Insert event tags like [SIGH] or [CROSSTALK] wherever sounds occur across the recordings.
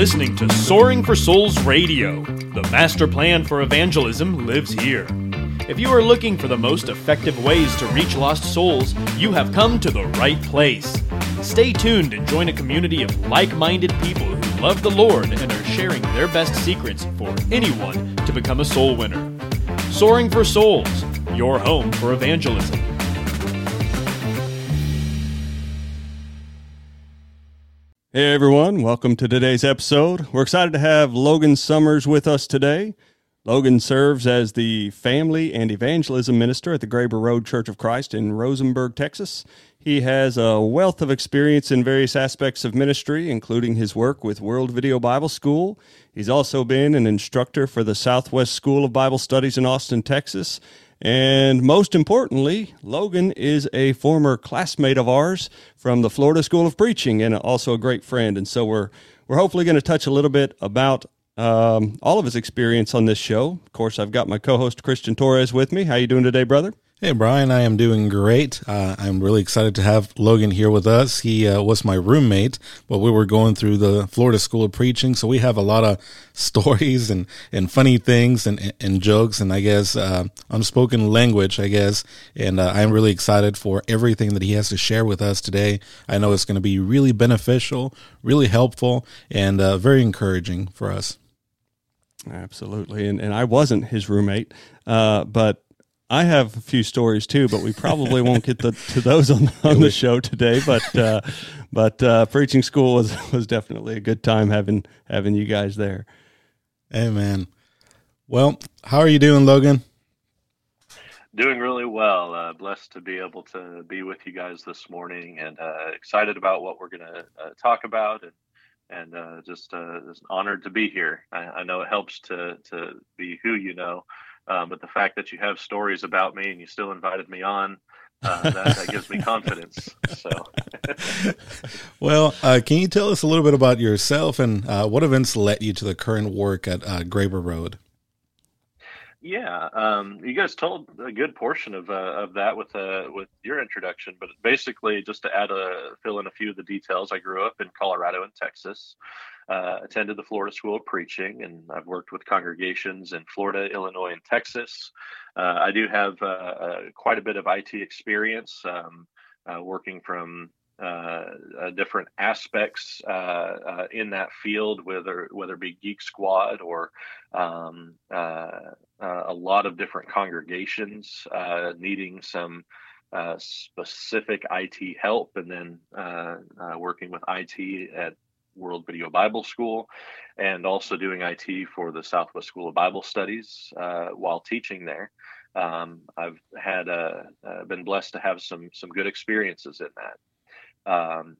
listening to Soaring for Souls Radio. The master plan for evangelism lives here. If you are looking for the most effective ways to reach lost souls, you have come to the right place. Stay tuned and join a community of like minded people who love the Lord and are sharing their best secrets for anyone to become a soul winner. Soaring for Souls, your home for evangelism. Hey everyone, welcome to today's episode. We're excited to have Logan Summers with us today. Logan serves as the family and evangelism minister at the Graeber Road Church of Christ in Rosenberg, Texas. He has a wealth of experience in various aspects of ministry, including his work with World Video Bible School. He's also been an instructor for the Southwest School of Bible Studies in Austin, Texas, and most importantly, Logan is a former classmate of ours from the Florida School of Preaching and also a great friend. And so we're we're hopefully going to touch a little bit about um, all of his experience on this show. Of course, I've got my co-host Christian Torres with me. How you doing today, brother? Hey, Brian, I am doing great. Uh, I'm really excited to have Logan here with us. He uh, was my roommate, but we were going through the Florida School of Preaching, so we have a lot of [LAUGHS] stories and, and funny things and, and jokes and I guess uh, unspoken language, I guess. And uh, I'm really excited for everything that he has to share with us today. I know it's going to be really beneficial, really helpful, and uh, very encouraging for us. Absolutely. And, and I wasn't his roommate, uh, but I have a few stories too, but we probably won't get the, to those on, on the show today. But uh, but uh, preaching school was was definitely a good time having having you guys there. Amen. Well, how are you doing, Logan? Doing really well. Uh, blessed to be able to be with you guys this morning, and uh, excited about what we're going to uh, talk about, and and uh, just just honored to be here. I, I know it helps to to be who you know um, but the fact that you have stories about me and you still invited me on, uh, that, that, gives me confidence. So, [LAUGHS] well, uh, can you tell us a little bit about yourself and uh, what events led you to the current work at uh, Graeber Road? Yeah, um, you guys told a good portion of uh, of that with uh, with your introduction, but basically, just to add a fill in a few of the details, I grew up in Colorado and Texas uh, attended the Florida School of Preaching, and I've worked with congregations in Florida, Illinois, and Texas. Uh, I do have uh, uh quite a bit of IT experience um, uh, working from different aspects in that field, whether whether it be Geek Squad or um, a lot of different congregations needing some. Uh, specific IT help, and then uh, uh, working with IT at World Video Bible School, and also doing IT for the Southwest School of Bible Studies uh, while teaching there. Um, I've had uh, uh, been blessed to have some some good experiences in that. Um,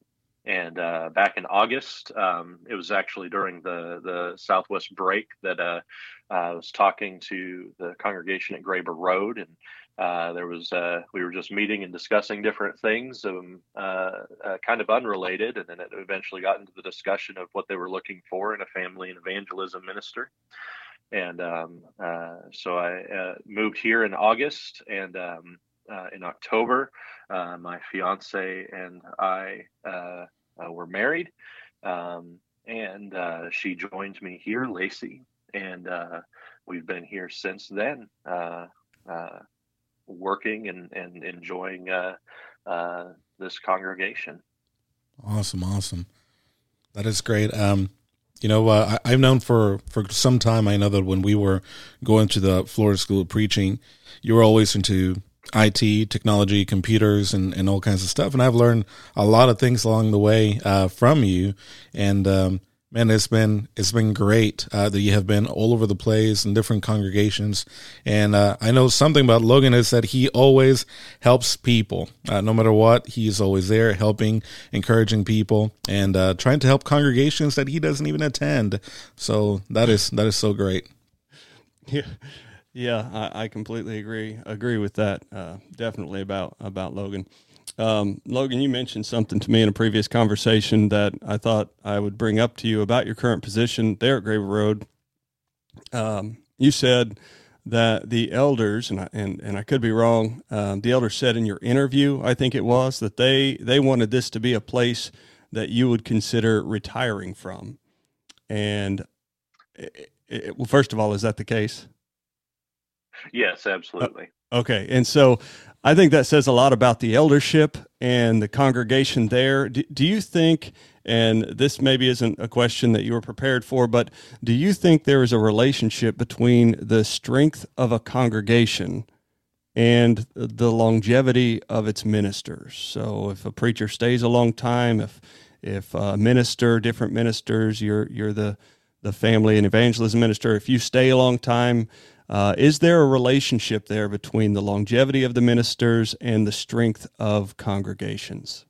and uh, back in August, um, it was actually during the the Southwest break that uh, I was talking to the congregation at Graeber Road, and uh, there was uh, we were just meeting and discussing different things, um, uh, uh, kind of unrelated, and then it eventually got into the discussion of what they were looking for in a family and evangelism minister. And um, uh, so I moved here in August, and um, in October, my fiance and I were married, um, and she joined me here, Lacey, and we've been here since then working and, and enjoying uh, uh, this congregation. Awesome, awesome. That is great. Um, you know, uh, I, have known for, for some time, I know that when we were going to the Florida School of Preaching, you were always into IT, technology, computers, and, and all kinds of stuff. And I've learned a lot of things along the way uh, from you. And um, Man, it's been it's been great uh, that you have been all over the place in different congregations, and uh, I know something about Logan is that he always helps people, uh, no matter what. He's always there, helping, encouraging people, and uh, trying to help congregations that he doesn't even attend. So that is that is so great. [LAUGHS] Yeah, yeah, I, I completely agree agree with that. Uh, definitely about about Logan. Um, Logan, you mentioned something to me in a previous conversation that I thought I would bring up to you about your current position there at Graeber Road. Um, you said that the elders, and I, and, and I could be wrong, um, the elders said in your interview, I think it was, that they, they wanted this to be a place that you would consider retiring from. And it, it, well, first of all, is that the case? Yes, absolutely. Uh, okay, and so I think that says a lot about the eldership and the congregation there. Do, do you think? And this maybe isn't a question that you were prepared for, but do you think there is a relationship between the strength of a congregation and the longevity of its ministers? So, if a preacher stays a long time, if if a minister, different ministers, you're you're the the family and evangelism minister. If you stay a long time, uh, is there a relationship there between the longevity of the ministers and the strength of congregations?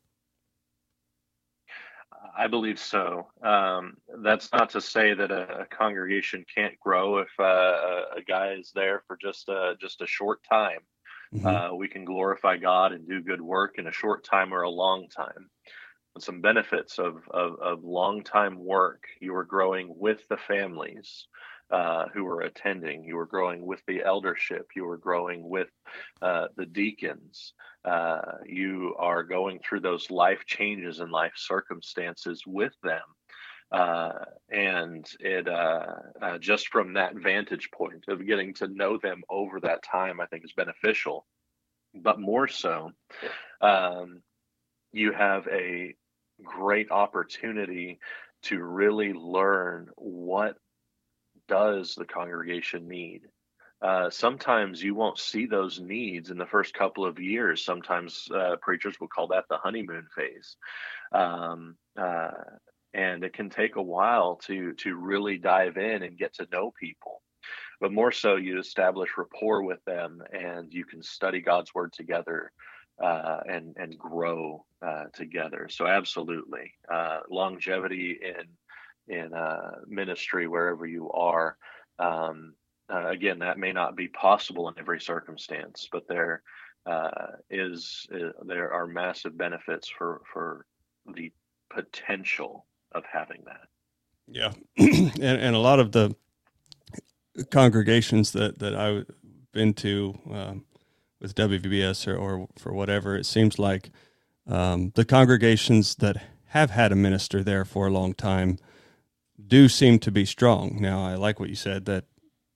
I believe so. Um, that's not to say that a, a congregation can't grow if uh, a, guy is there for just a, just a short time. Mm-hmm. Uh, we can glorify God and do good work in a short time or a long time. And some benefits of, of, of long time work. You are growing with the families uh, who are attending. You are growing with the eldership. You are growing with uh, the deacons. Uh, you are going through those life changes and life circumstances with them. Uh, and it uh, uh, just from that vantage point of getting to know them over that time, I think is beneficial. But more so, um, you have a great opportunity to really learn what does the congregation need? Uh, sometimes you won't see those needs in the first couple of years. Sometimes uh, preachers will call that the honeymoon phase, um, uh, and it can take a while to to really dive in and get to know people. But more so, you establish rapport with them, and you can study God's word together uh, and and grow uh, together. So absolutely, uh, longevity in in uh, ministry wherever you are. Um, uh, again, that may not be possible in every circumstance, but there uh, is uh, there are massive benefits for for the potential of having that. Yeah, [CLEARS THROAT] and, and a lot of the congregations that that I've been to um, with WVBS or, or for whatever, it seems like um, the congregations that have had a minister there for a long time do seem to be strong. Now, I like what you said that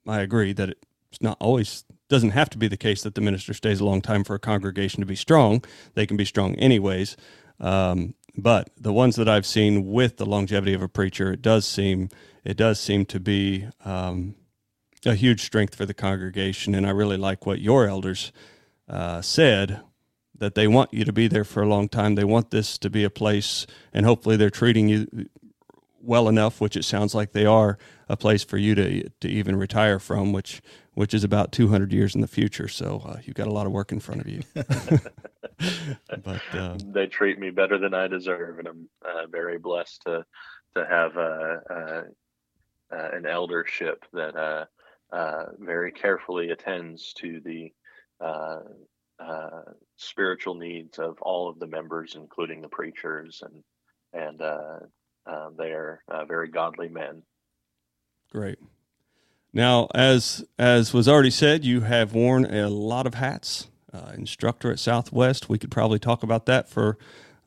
I agree that it's not always doesn't have to be the case that the minister stays a long time for a congregation to be strong. They can be strong anyways. Um, but the ones that I've seen with the longevity of a preacher, it does seem it does seem to be um, a huge strength for the congregation. And I really like what your elders uh, said that they want you to be there for a long time. They want this to be a place, and hopefully they're treating you well enough, which it sounds like they are, a place for you to to even retire from, which which is about 200 years in the future. So uh, you've got a lot of work in front of you. [LAUGHS] but uh, they treat me better than I deserve, and I'm uh, very blessed to to have uh, uh, uh, an eldership that very carefully attends to the spiritual needs of all of the members, including the preachers and and um, they are uh, very godly men. Great. Now, as as was already said, you have worn a lot of hats. Uh, instructor at Southwest. We could probably talk about that for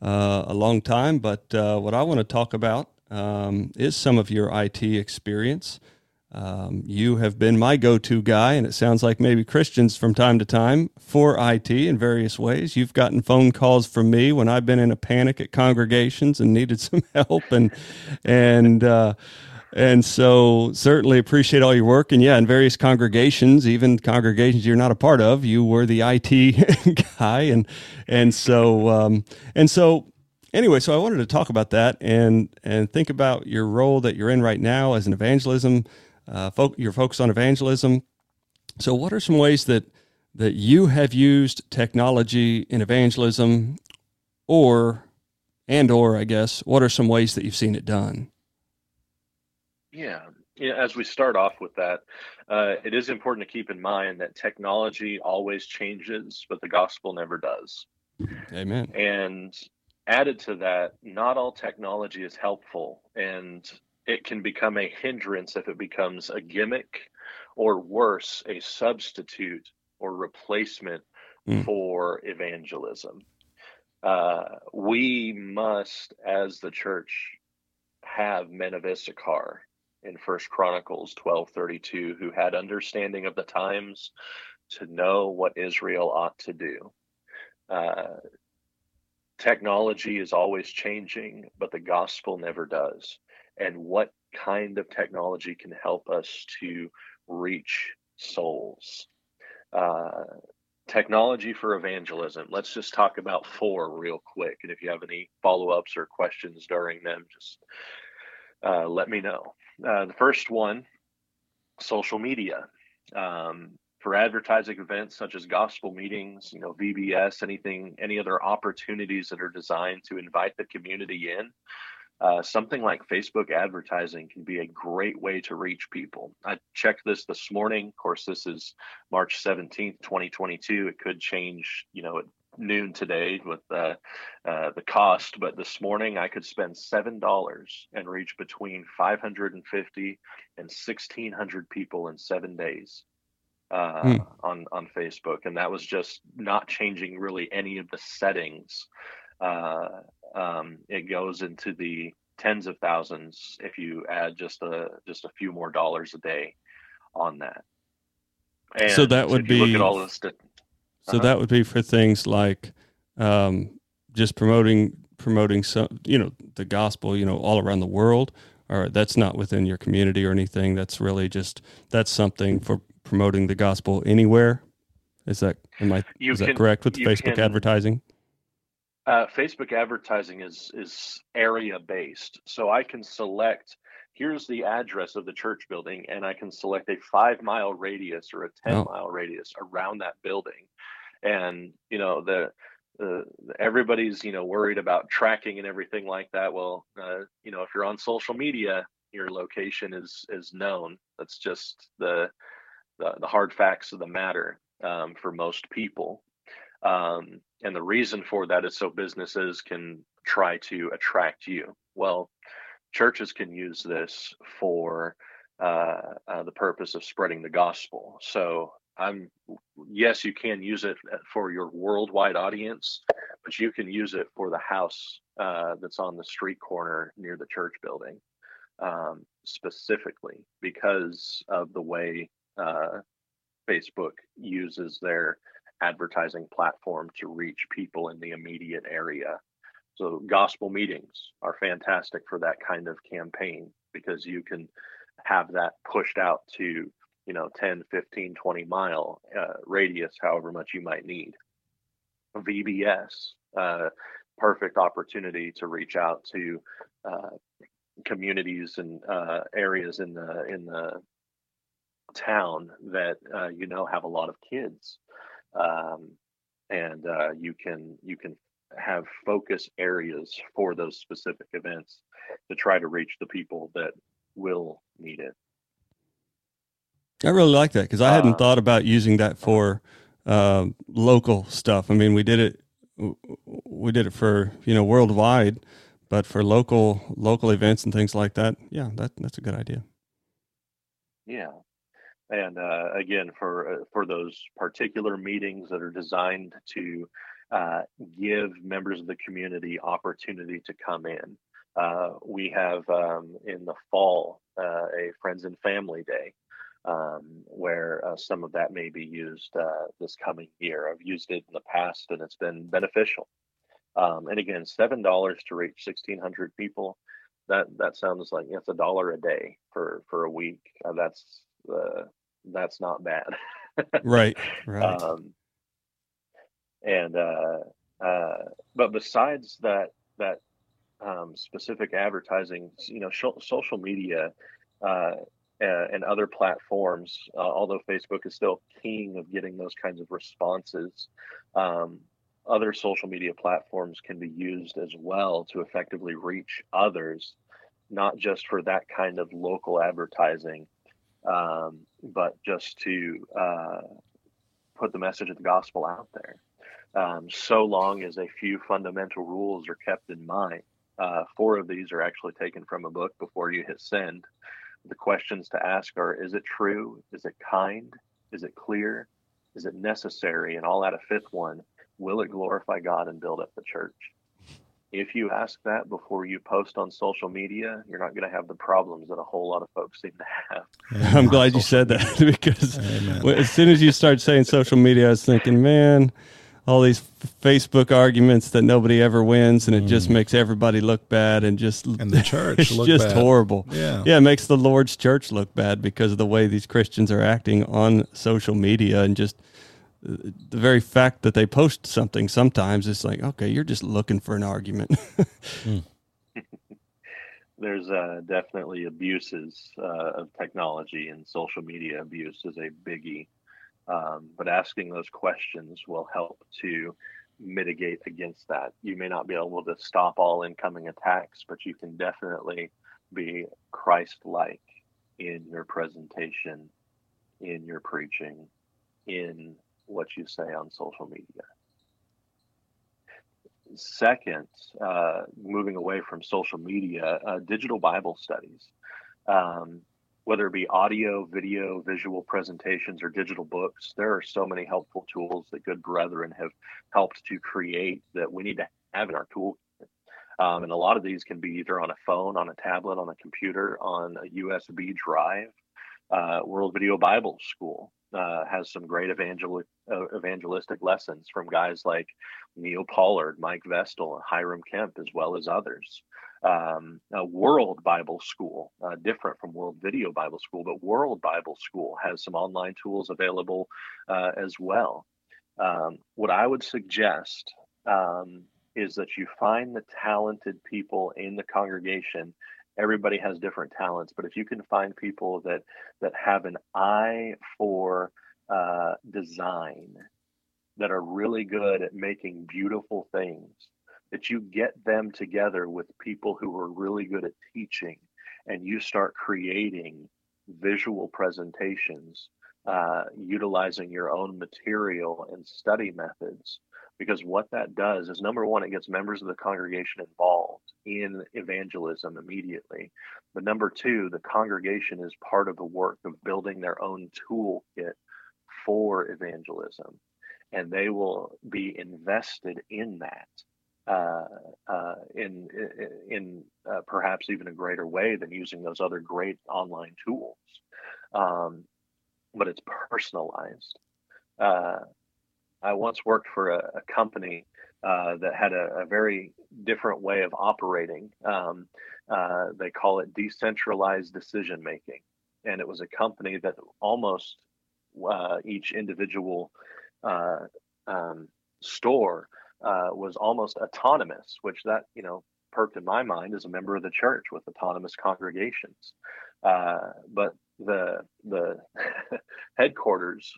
uh, a long time, but uh, what I want to talk about um, is some of your IT experience. Um, you have been my go to guy, and it sounds like maybe Christian's from time to time for IT in various ways. You've gotten phone calls from me when I've been in a panic at congregations and needed [LAUGHS] some help, and and uh, and so certainly appreciate all your work. And yeah, in various congregations, even congregations you're not a part of, you were the IT [LAUGHS] guy, and and so um, and so anyway, so I wanted to talk about that and and think about your role that you're in right now as an evangelism uh, fo- you're focused on evangelism. So, what are some ways that that you have used technology in evangelism, or and or I guess what are some ways that you've seen it done? Yeah, yeah. As we start off with that, uh, it is important to keep in mind that technology always changes, but the gospel never does. Amen. And added to that, not all technology is helpful, and it can become a hindrance if it becomes a gimmick or worse, a substitute or replacement mm. for evangelism. Uh, we must, as the church, have men of Issachar in First Chronicles 12:32 who had understanding of the times to know what Israel ought to do. Uh, technology is always changing, but the gospel never does. And what kind of technology can help us to reach souls? Uh, technology for evangelism. Let's just talk about four real quick. And if you have any follow ups or questions during them, just uh, let me know. Uh, the first one social media. Um, for advertising events such as gospel meetings, you know, VBS, anything, any other opportunities that are designed to invite the community in. Uh, something like Facebook advertising can be a great way to reach people. I checked this this morning. Of course, this is March 17th, 2022. It could change, you know, at noon today with uh, uh, the cost, but this morning I could spend $7 and reach between 550 and 1,600 people in seven days uh, hmm. on on Facebook, and that was just not changing really any of the settings. Uh, um, it goes into the tens of thousands if you add just a just a few more dollars a day on that. And so that would be look at all this. uh-huh. So that would be for things like um, just promoting promoting some you know the gospel you know all around the world or that's not within your community or anything that's really just that's something for promoting the gospel anywhere. Is that am I you is can, that correct with Facebook can, advertising? Uh, Facebook advertising is is area based, so I can select here's the address of the church building, and I can select a five mile radius or a ten oh. mile radius around that building, and you know the. Uh, everybody's you know worried about tracking and everything like that well uh, you know if you're on social media your location is is known that's just the the, the hard facts of the matter um, for most people. Um, and the reason for that is so businesses can try to attract you. Well, churches can use this for uh, uh, the purpose of spreading the gospel. So I'm yes, you can use it for your worldwide audience, but you can use it for the house uh, that's on the street corner near the church building um, specifically because of the way uh, Facebook uses their advertising platform to reach people in the immediate area. So, gospel meetings are fantastic for that kind of campaign because you can have that pushed out to, you know, 10, 15, 20 mile uh, radius, however much you might need. VBS, uh, perfect opportunity to reach out to uh, communities and uh, areas in the in the town that uh, you know have a lot of kids, um, and uh, you can you can have focus areas for those specific events to try to reach the people that will need it. I really like that because I hadn't uh, thought about using that for uh, local stuff. I mean, we did it we did it for you know worldwide, but for local local events and things like that, yeah, that that's a good idea. Yeah, and uh, again for uh, for those particular meetings that are designed to uh, give members of the community opportunity to come in uh, we have um, in the fall uh, a friends and family day um, where uh, some of that may be used this coming year. I've used it in the past and it's been beneficial. Um, and again seven dollars to reach 1600 people that that sounds like it's a dollar a day for for a week. That's uh, that's not bad. right. [LAUGHS] Right. Um, and uh, uh, but besides that that um, specific advertising, you know, sh- social media uh, and other platforms, uh, although Facebook is still king of getting those kinds of responses, um, other social media platforms can be used as well to effectively reach others, not just for that kind of local advertising, um, but just to uh, put the message of the gospel out there. Um, so long as a few fundamental rules are kept in mind. Uh, four of these are actually taken from a book before you hit send. The questions to ask are Is it true? Is it kind? Is it clear? Is it necessary? And I'll add a fifth one Will it glorify God and build up the church? If you ask that before you post on social media, you're not going to have the problems that a whole lot of folks seem to have. [LAUGHS] I'm glad you said that [LAUGHS] because as soon as you start saying social media, I was thinking, man, all these Facebook arguments that nobody ever wins, and it mm. just makes everybody look bad, and just [LAUGHS] and the church it's just bad. horrible. Yeah, yeah, it makes the Lord's church look bad because of the way these Christians are acting on social media, and just the very fact that they post something sometimes it's like okay you're just looking for an argument. [LAUGHS] Mm. [LAUGHS] there's uh, definitely abuses uh, of technology and social media abuse is a biggie. Um, but asking those questions will help to mitigate against that. You may not be able to stop all incoming attacks but you can definitely be christ-like in your presentation in your preaching in what you say on social media. Second, uh, moving away from social media, uh, digital Bible studies, um, whether it be audio, video, visual presentations, or digital books, there are so many helpful tools that good brethren have helped to create that we need to have in our toolkit. Um, and a lot of these can be either on a phone, on a tablet, on a computer, on a USB drive. Uh, World Video Bible School uh, has some great evangel- uh, evangelistic lessons from guys like Neal Pollard, Mike Vestal, Hiram Kemp, as well as others. Um, World Bible School, uh, different from World Video Bible School, but World Bible School has some online tools available uh, as well. Um, what I would suggest um, is that you find the talented people in the congregation everybody has different talents but if you can find people that that have an eye for uh, design that are really good at making beautiful things that you get them together with people who are really good at teaching and you start creating visual presentations uh, utilizing your own material and study methods because what that does is number one, it gets members of the congregation involved in evangelism immediately. But number two, the congregation is part of the work of building their own toolkit for evangelism, and they will be invested in that. Uh, uh, in in uh, perhaps even a greater way than using those other great online tools, um, but it's personalized. Uh, I once worked for a, a company uh, that had a, a, very different way of operating. Um, uh, they call it decentralized decision making. And it was a company that almost uh, each individual uh, um, store uh, was almost autonomous, which that, you know, perked in my mind as a member of the church with autonomous congregations. Uh, but the the [LAUGHS] headquarters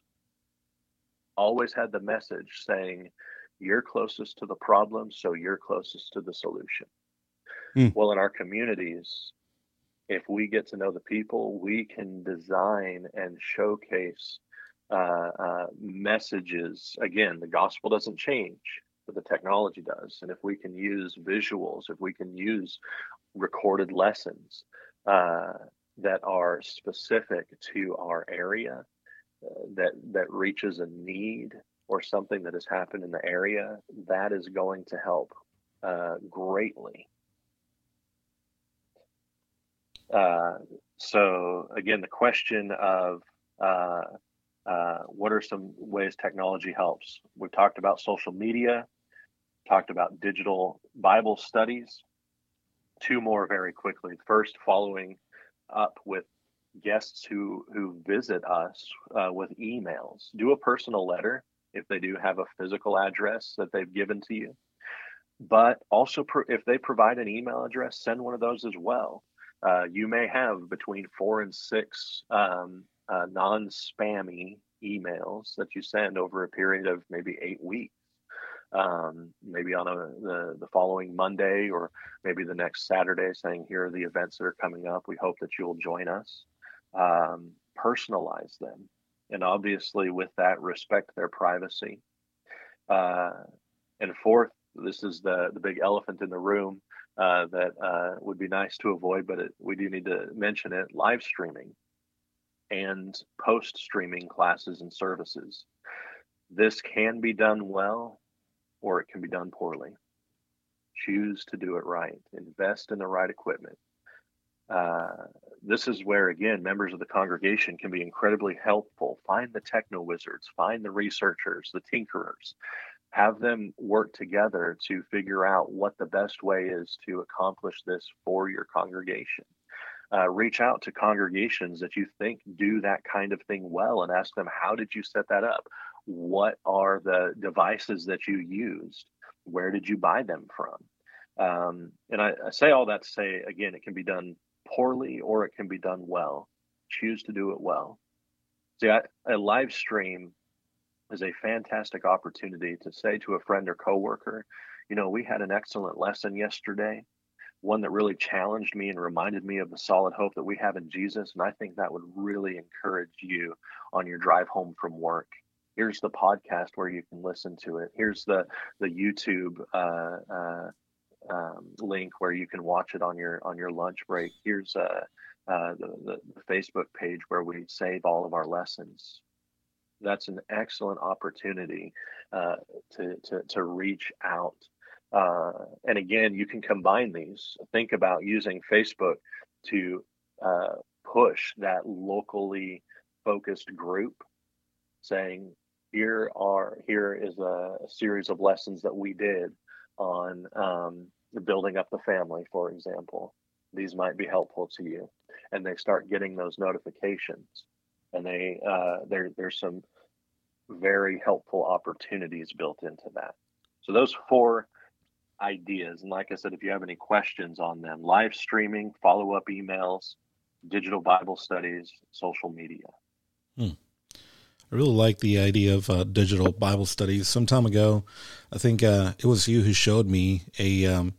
always had the message saying, You're closest to the problem, so you're closest to the solution. Mm. Well, in our communities, if we get to know the people, we can design and showcase uh, uh, messages. Again, the gospel doesn't change, but the technology does. And if we can use visuals, if we can use recorded lessons uh, that are specific to our area, that that reaches a need or something that has happened in the area, that is going to help uh, greatly. Uh, so again, the question of uh, uh, what are some ways technology helps? We've talked about social media, talked about digital Bible studies. Two more very quickly. First, following up with guests who who visit us uh, with emails. Do a personal letter if they do have a physical address that they've given to you. But also, pro- if they provide an email address, send one of those as well. Uh, you may have between four and six um, uh, non-spammy emails that you send over a period of maybe eight weeks. Um, maybe on a, the, the following Monday or maybe the next Saturday, saying, Here are the events that are coming up. We hope that you'll join us um, personalize them, and obviously with that respect their privacy. Uh, and fourth, this is the the big elephant in the room uh, that uh, would be nice to avoid, but it, we do need to mention it: live streaming and post streaming classes and services. This can be done well, or it can be done poorly. choose to do it right, invest in the right equipment. Uh, this is where, again, members of the congregation can be incredibly helpful. Find the techno wizards, find the researchers, the tinkerers, have them work together to figure out what the best way is to accomplish this for your congregation. Uh, reach out to congregations that you think do that kind of thing well and ask them, how did you set that up? What are the devices that you used? Where did you buy them from? Um, and I, I say all that to say, again, it can be done poorly or it can be done well. Choose to do it well. See, I, a live stream is a fantastic opportunity to say to a friend or coworker, you know, we had an excellent lesson yesterday, one that really challenged me and reminded me of the solid hope that we have in Jesus. And I think that would really encourage you on your drive home from work. Here's the podcast where you can listen to it. Here's the the YouTube uh, uh, um, link where you can watch it on your on your lunch break. Here's uh, uh, the, the, Facebook page where we save all of our lessons. That's an excellent opportunity uh, to, to to reach out. Uh, and again, you can combine these. Think about using Facebook to uh, push that locally focused group, saying, "Here are here is a, a series of lessons that we did on um, building up the family, for example. These might be helpful to you. And they start getting those notifications. And they uh, there there's some very helpful opportunities built into that. So those four ideas, and like I said, if you have any questions on them, live streaming, follow up emails, digital Bible studies, social media. Hmm. I really like the idea of uh, digital Bible studies. Some time ago, I think uh, it was you who showed me a. Um,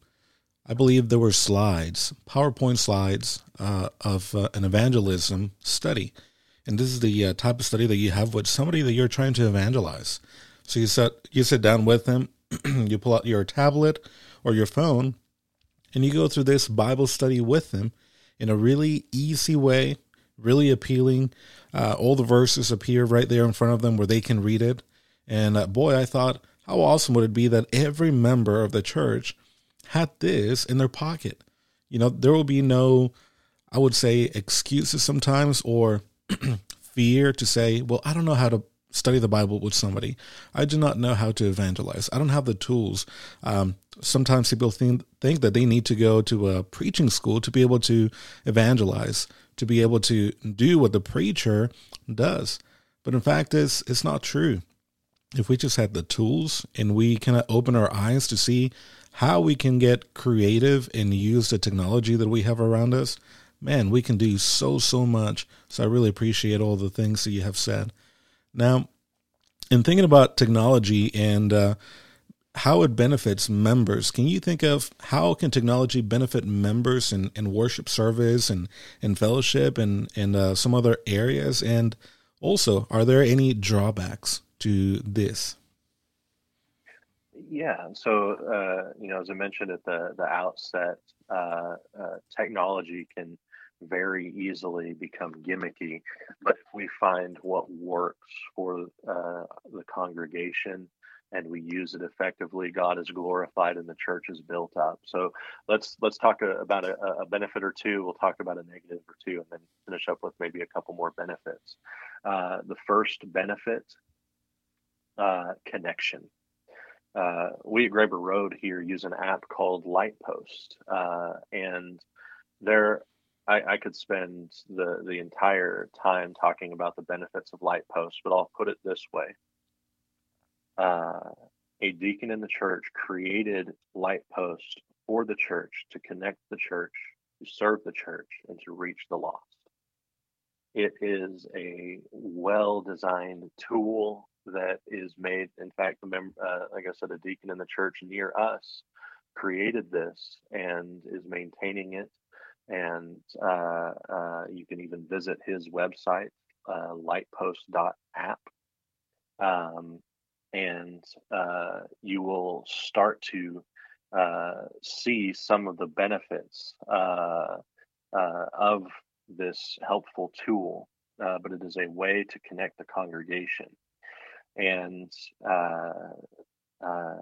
I believe there were slides, PowerPoint slides uh, of uh, an evangelism study, and this is the uh, type of study that you have with somebody that you're trying to evangelize. So you sit you sit down with them, [CLEARS THROAT] you pull out your tablet or your phone, and you go through this Bible study with them in a really easy way, really appealing. Uh, all the verses appear right there in front of them where they can read it. And uh, boy, I thought, how awesome would it be that every member of the church had this in their pocket? You know, there will be no, I would say, excuses sometimes or [CLEARS THROAT] fear to say, well, I don't know how to study the Bible with somebody. I do not know how to evangelize. I don't have the tools. Um, sometimes people think think that they need to go to a preaching school to be able to evangelize to be able to do what the preacher does. But in fact, it's, it's not true. If we just had the tools and we kind of open our eyes to see how we can get creative and use the technology that we have around us, man, we can do so, so much. So I really appreciate all the things that you have said. Now, in thinking about technology and uh, how it benefits members. Can you think of how can technology benefit members in, in worship service and, and fellowship and, and uh, some other areas? And also, are there any drawbacks to this? Yeah, so uh, you know, as I mentioned at the the outset, uh, uh technology can very easily become gimmicky. But if we find what works for uh, the congregation and we use it effectively, God is glorified and the church is built up. So let's let's talk a, about a, a, benefit or two. We'll talk about a negative or two, and then finish up with maybe a couple more benefits. Uh, the first benefit, uh, connection. Uh, we at Graeber Road here use an app called Lightpost, uh, and there I, I, could spend the the entire time talking about the benefits of light posts, but I'll put it this way uh, a deacon in the church created light posts for the church to connect the church, to serve the church, and to reach the lost. It is a well designed tool that is made. In fact, the mem- uh, like I said, a deacon in the church near us created this and is maintaining it. And uh, uh, you can even visit his website, uh, lightpost.app. Um, and uh, you will start to uh, see some of the benefits uh, of this helpful tool. But it is a way to connect the congregation. And uh,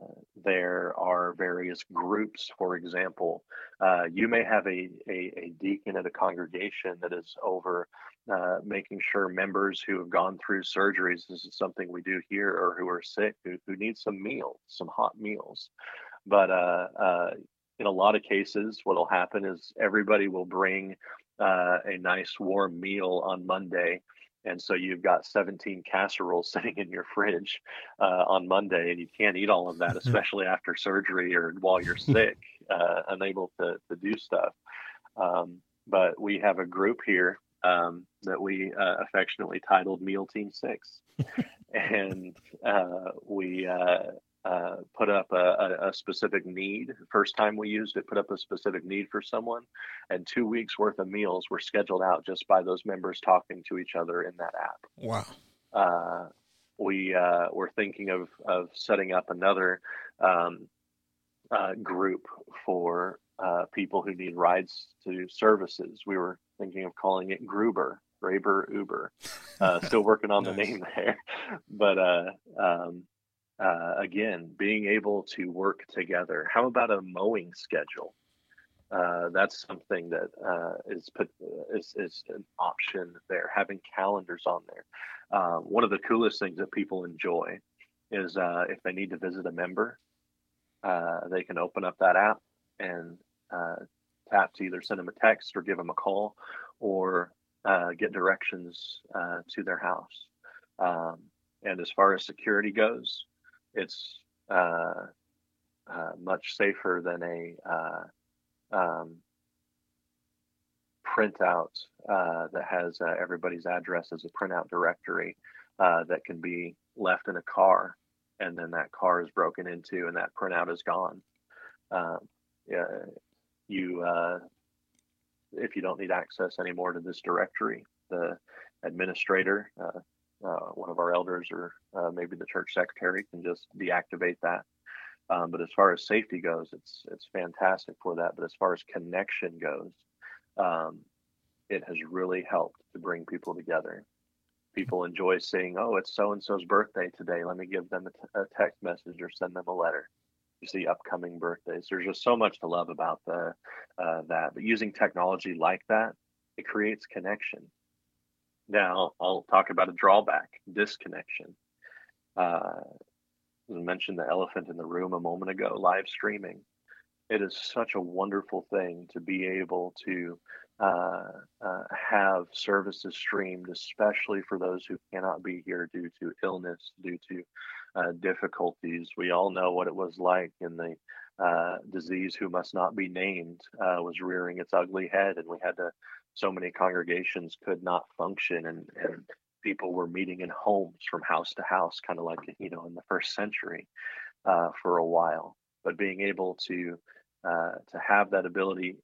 there are various groups. For example, uh, you may have a, a, a, deacon at a congregation that is over uh, making sure members who have gone through surgeries, this is something we do here, or who are sick, who, who need some meals, some hot meals. But uh, uh, in a lot of cases, what will happen is everybody will bring uh, a nice warm meal on Monday and so you've got 17 casseroles [LAUGHS] sitting in your fridge uh, on Monday, and you can't eat all of that, [LAUGHS] especially after surgery or while you're [LAUGHS] sick, uh, unable to, to do stuff. Um, but we have a group here um, that we uh, affectionately titled Meal Team Six, and uh, we uh, uh, put up a, a, specific need. First time we used it, put up a specific need for someone, and two weeks worth of meals were scheduled out just by those members talking to each other in that app. Wow. Uh, we uh, were thinking of of setting up another um, uh, group for uh, people who need rides to services. We were thinking of calling it Gruber. Graeber Uber, still working on [LAUGHS] nice. the name there, [LAUGHS] but um, uh, again, being able to work together. How about a mowing schedule? Uh, that's something that uh, is put is, is an option there. Having calendars on there. Uh, one of the coolest things that people enjoy is uh, if they need to visit a member, uh, they can open up that app and tap to either send them a text or give them a call, or get directions to their house. Um, and as far as security goes, it's uh, uh, much safer than a uh, um, printout uh, that has uh, everybody's address as a printout directory that can be left in a car, and then that car is broken into, and that printout is gone. Um, you if you don't need access anymore to this directory, the administrator, uh, one of our elders or uh, maybe the church secretary can just deactivate that. Um, but as far as safety goes, it's it's fantastic for that. But as far as connection goes, um, it has really helped to bring people together. People enjoy seeing, "Oh, it's so and so's birthday today. Let me give them a, t- a text message or send them a letter." You see upcoming birthdays. There's just so much to love about the uh, that. But using technology like that, it creates connection now, I'll talk about a drawback disconnection. Uh, I mentioned the elephant in the room a moment ago live streaming. It is such a wonderful thing to be able to uh, uh, have services streamed, especially for those who cannot be here due to illness, due to uh, difficulties. We all know what it was like in the uh, disease who must not be named uh, was rearing its ugly head, and we had to so many congregations could not function and, and people were meeting in homes from house to house, kind of like, you know, in the first century uh, for a while. But being able to uh, to have that ability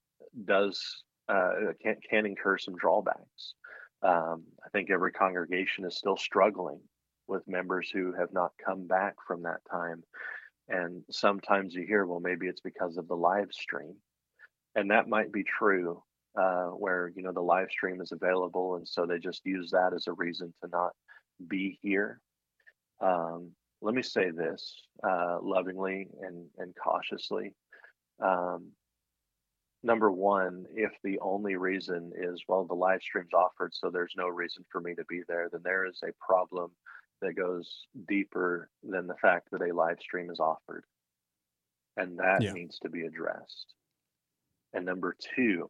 does uh, can, can incur some drawbacks. Um, I think every congregation is still struggling with members who have not come back from that time. And sometimes you hear, well, maybe it's because of the live stream. And that might be true uh, where you know the live stream is available, and so they just use that as a reason to not be here. Um, let me say this uh, lovingly and and cautiously. Um, number one, if the only reason is well the live stream's offered, so there's no reason for me to be there, then there is a problem that goes deeper than the fact that a live stream is offered, and that yeah. needs to be addressed. And number two,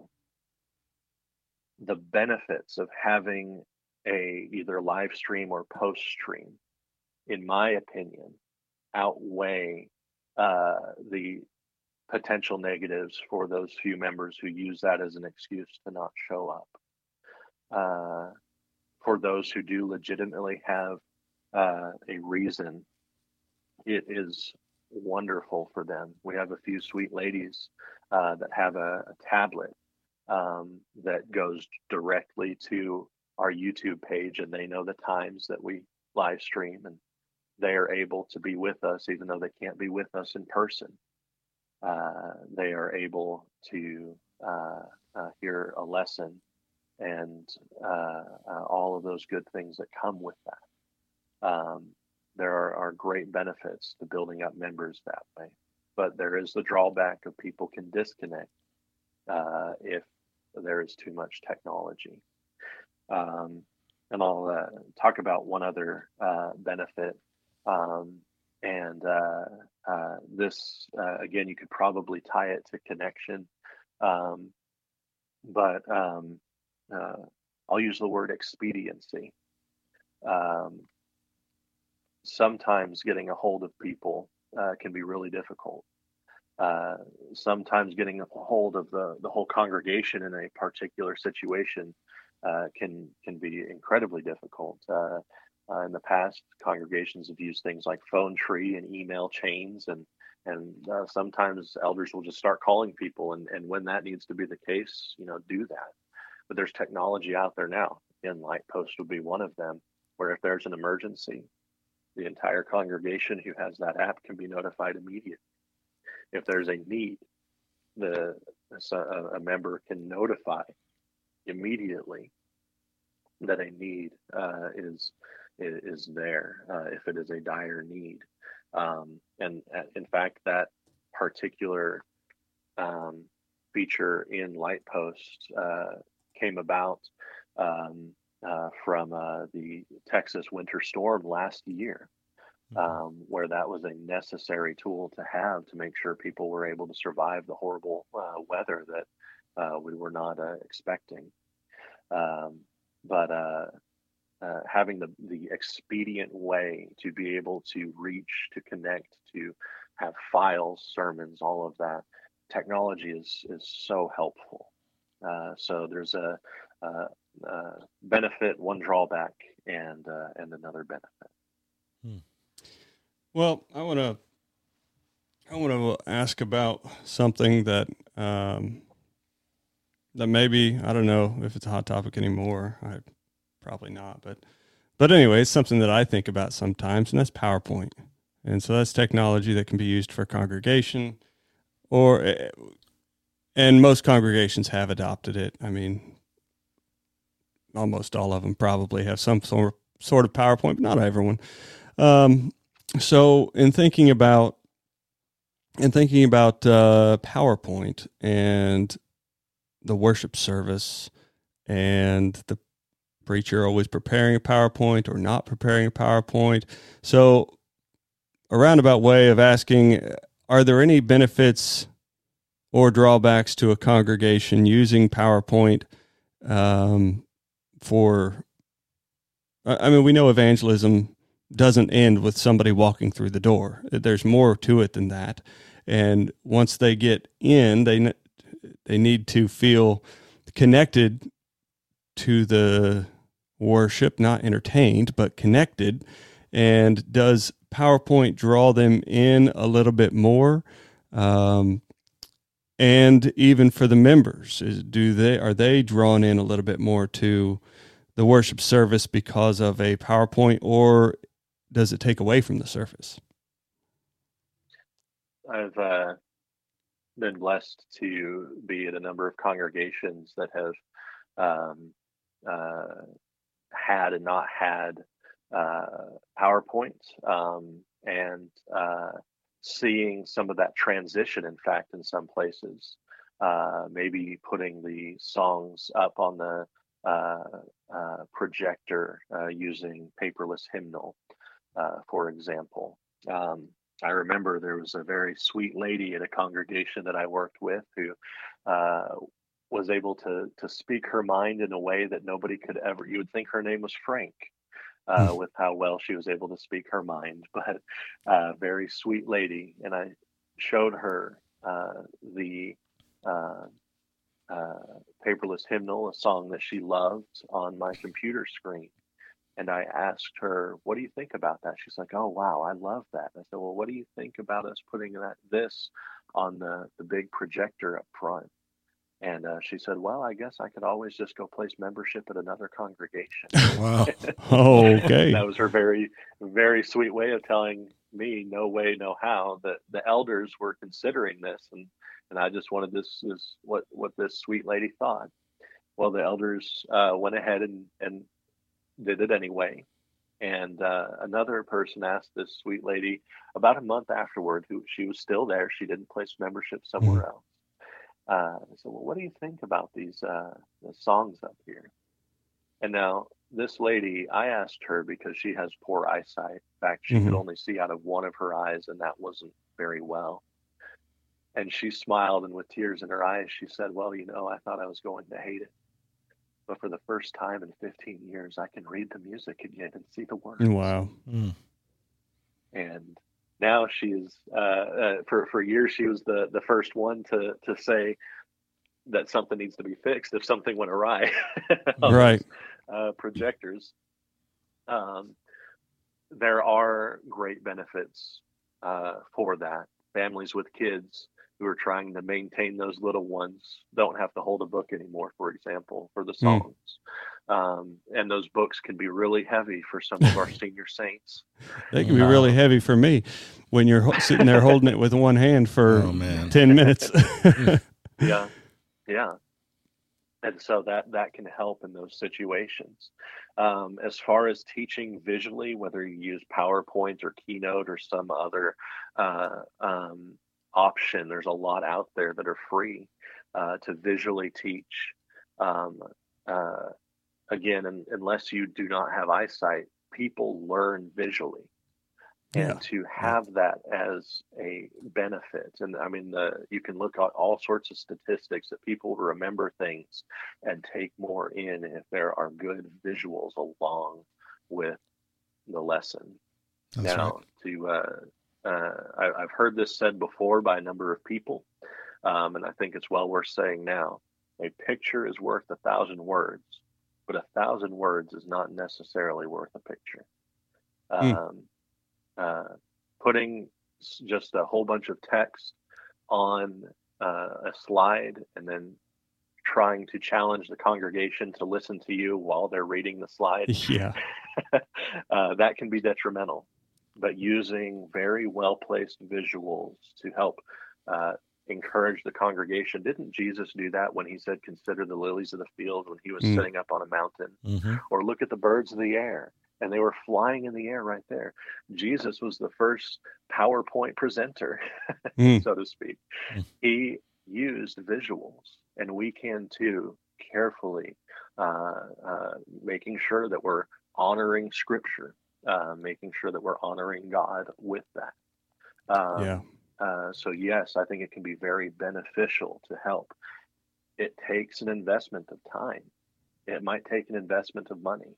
the benefits of having a either live stream or post stream, in my opinion, outweigh uh, the potential negatives for those few members who use that as an excuse to not show up. Uh, for those who do legitimately have uh, a reason, it is wonderful for them. We have a few sweet ladies uh, that have a, a tablet um, that goes directly to our YouTube page, and they know the times that we live stream, and they are able to be with us, even though they can't be with us in person. Uh, they are able to uh, uh, hear a lesson and uh, uh, all of those good things that come with that. Um, there are, are, great benefits to building up members that way. but there is the drawback of people can disconnect uh, if there is too much technology. Um, and I'll uh, talk about one other uh, benefit. Um, and uh, uh, this, uh, again, you could probably tie it to connection. Um, but um, I'll use the word expediency. Um, sometimes getting a hold of people can be really difficult. Uh, sometimes getting a hold of the, the whole congregation in a particular situation uh, can can be incredibly difficult. Uh, uh, in the past, congregations have used things like phone tree and email chains, and and uh, sometimes elders will just start calling people, and and when that needs to be the case, you know, do that. But there's technology out there now, and Lightpost would be one of them, where if there's an emergency, the entire congregation who has that app can be notified immediately. If there's a need, the a, member can notify immediately that a need uh, is is there uh, if it is a dire need. Um, and in fact, that particular um, feature in Lightpost uh, came about um, uh, from uh, the Texas winter storm last year. Um, where that was a necessary tool to have to make sure people were able to survive the horrible weather that we were not expecting. Um, but uh, uh, having the, the expedient way to be able to reach, to connect, to have files, sermons, all of that, technology is is so helpful. Uh, so there's a, a, benefit, one drawback, and uh, and another benefit. Hmm. Well, I want to I want to ask about something that um, that maybe I don't know if it's a hot topic anymore. I probably not, but but anyway, it's something that I think about sometimes, and that's PowerPoint. And so that's technology that can be used for congregation, or eh, and most congregations have adopted it. I mean, almost all of them probably have some sort sort of PowerPoint, but not everyone. Um, so in thinking about in thinking about uh, PowerPoint and the worship service and the preacher always preparing a PowerPoint or not preparing a PowerPoint. So, a roundabout way of asking are there any benefits or drawbacks to a congregation using PowerPoint um, for? I mean, we know evangelism doesn't end with somebody walking through the door. There's more to it than that. And once they get in, they they need to feel connected to the worship, not entertained, but connected. And does PowerPoint draw them in a little bit more? Um, and even for the members, is, do they are they drawn in a little bit more to the worship service because of a PowerPoint, or does it take away from the surface? I've uh, been blessed to be at a number of congregations that have um, uh, had and not had uh, PowerPoint um, and uh, seeing some of that transition, in fact, in some places. Uh, maybe putting the songs up on the uh, projector using paperless hymnal, for example. Um, I remember there was a very sweet lady at a congregation that I worked with who uh, was able to to speak her mind in a way that nobody could ever. You would think her name was Frank, uh, hmm. with how well she was able to speak her mind. [LAUGHS] But uh, very sweet lady, and I showed her uh, the uh, uh, paperless hymnal, a song that she loved, on my computer screen and I asked her, "What do you think about that?" She's like, "Oh wow, I love that." I said, "Well, what do you think about us putting that this on the the big projector up front?" And uh, she said, "Well, I guess I could always just go place membership at another congregation." [LAUGHS] wow. [LAUGHS] Oh, okay. that was her very, very sweet way of telling me, "No way, no how." That the elders were considering this, and and I just wanted this is what what this sweet lady thought. Well, the elders uh, went ahead and and did it anyway. And uh, another person asked this sweet lady about a month afterward, who she was still there. She didn't place membership somewhere mm-hmm. else. Uh, I said, "Well, what do you think about these uh, the songs up here?" And now this lady, I asked her because she has poor eyesight. In fact, she mm-hmm. could only see out of one of her eyes, and that wasn't very well. And she smiled, and with tears in her eyes, she said, Well, you know, I thought I was going to hate it. But for the first time in 15 years, I can read the music again and see the words. Wow. Mm. And now she's, uh, uh, for, for years, she was the, the first one to, to say that something needs to be fixed if something went awry. [LAUGHS] right. uh, projectors. Um, there are great benefits uh, for that. Families with kids who are trying to maintain those little ones don't have to hold a book anymore, for example, for the hmm. songs. Mm. Um, and those books can be really heavy for some of our [LAUGHS] senior saints. They can be really um, heavy for me when you're sitting there holding it with one hand for oh, 10 minutes. [LAUGHS] yeah. Yeah. And so that, that can help in those situations. Um, as far as teaching visually, whether you use PowerPoint or Keynote or some other uh, um, option. There's a lot out there that are free uh, to visually teach. Um, uh, again, and, unless you do not have eyesight, people learn visually. Yeah. And to have that as a benefit, and I mean, the, you can look at all sorts of statistics that people remember things and take more in if there are good visuals along with the lesson. That's now, right. to uh, uh, I, have heard this said before by a number of people, um, and I think it's well worth saying now. A picture is worth a thousand words, but a thousand words is not necessarily worth a picture. Mm. Um, uh, putting just a whole bunch of text on uh, a slide and then trying to challenge the congregation to listen to you while they're reading the slide. [LAUGHS] Yeah. [LAUGHS] uh, that can be detrimental but using very well placed visuals to help uh, encourage the congregation. Didn't Jesus do that when he said, Consider the lilies of the field when he was mm. sitting up on a mountain? Mm-hmm. Or look at the birds of the air. And they were flying in the air right there. Jesus was the first PowerPoint presenter, [LAUGHS] mm. so to speak. Mm. He used visuals, and we can too, carefully, uh, uh, making sure that we're honoring Scripture uh, making sure that we're honoring God with that. Um, yeah. Uh, so yes, I think it can be very beneficial to help. It takes an investment of time. It might take an investment of money.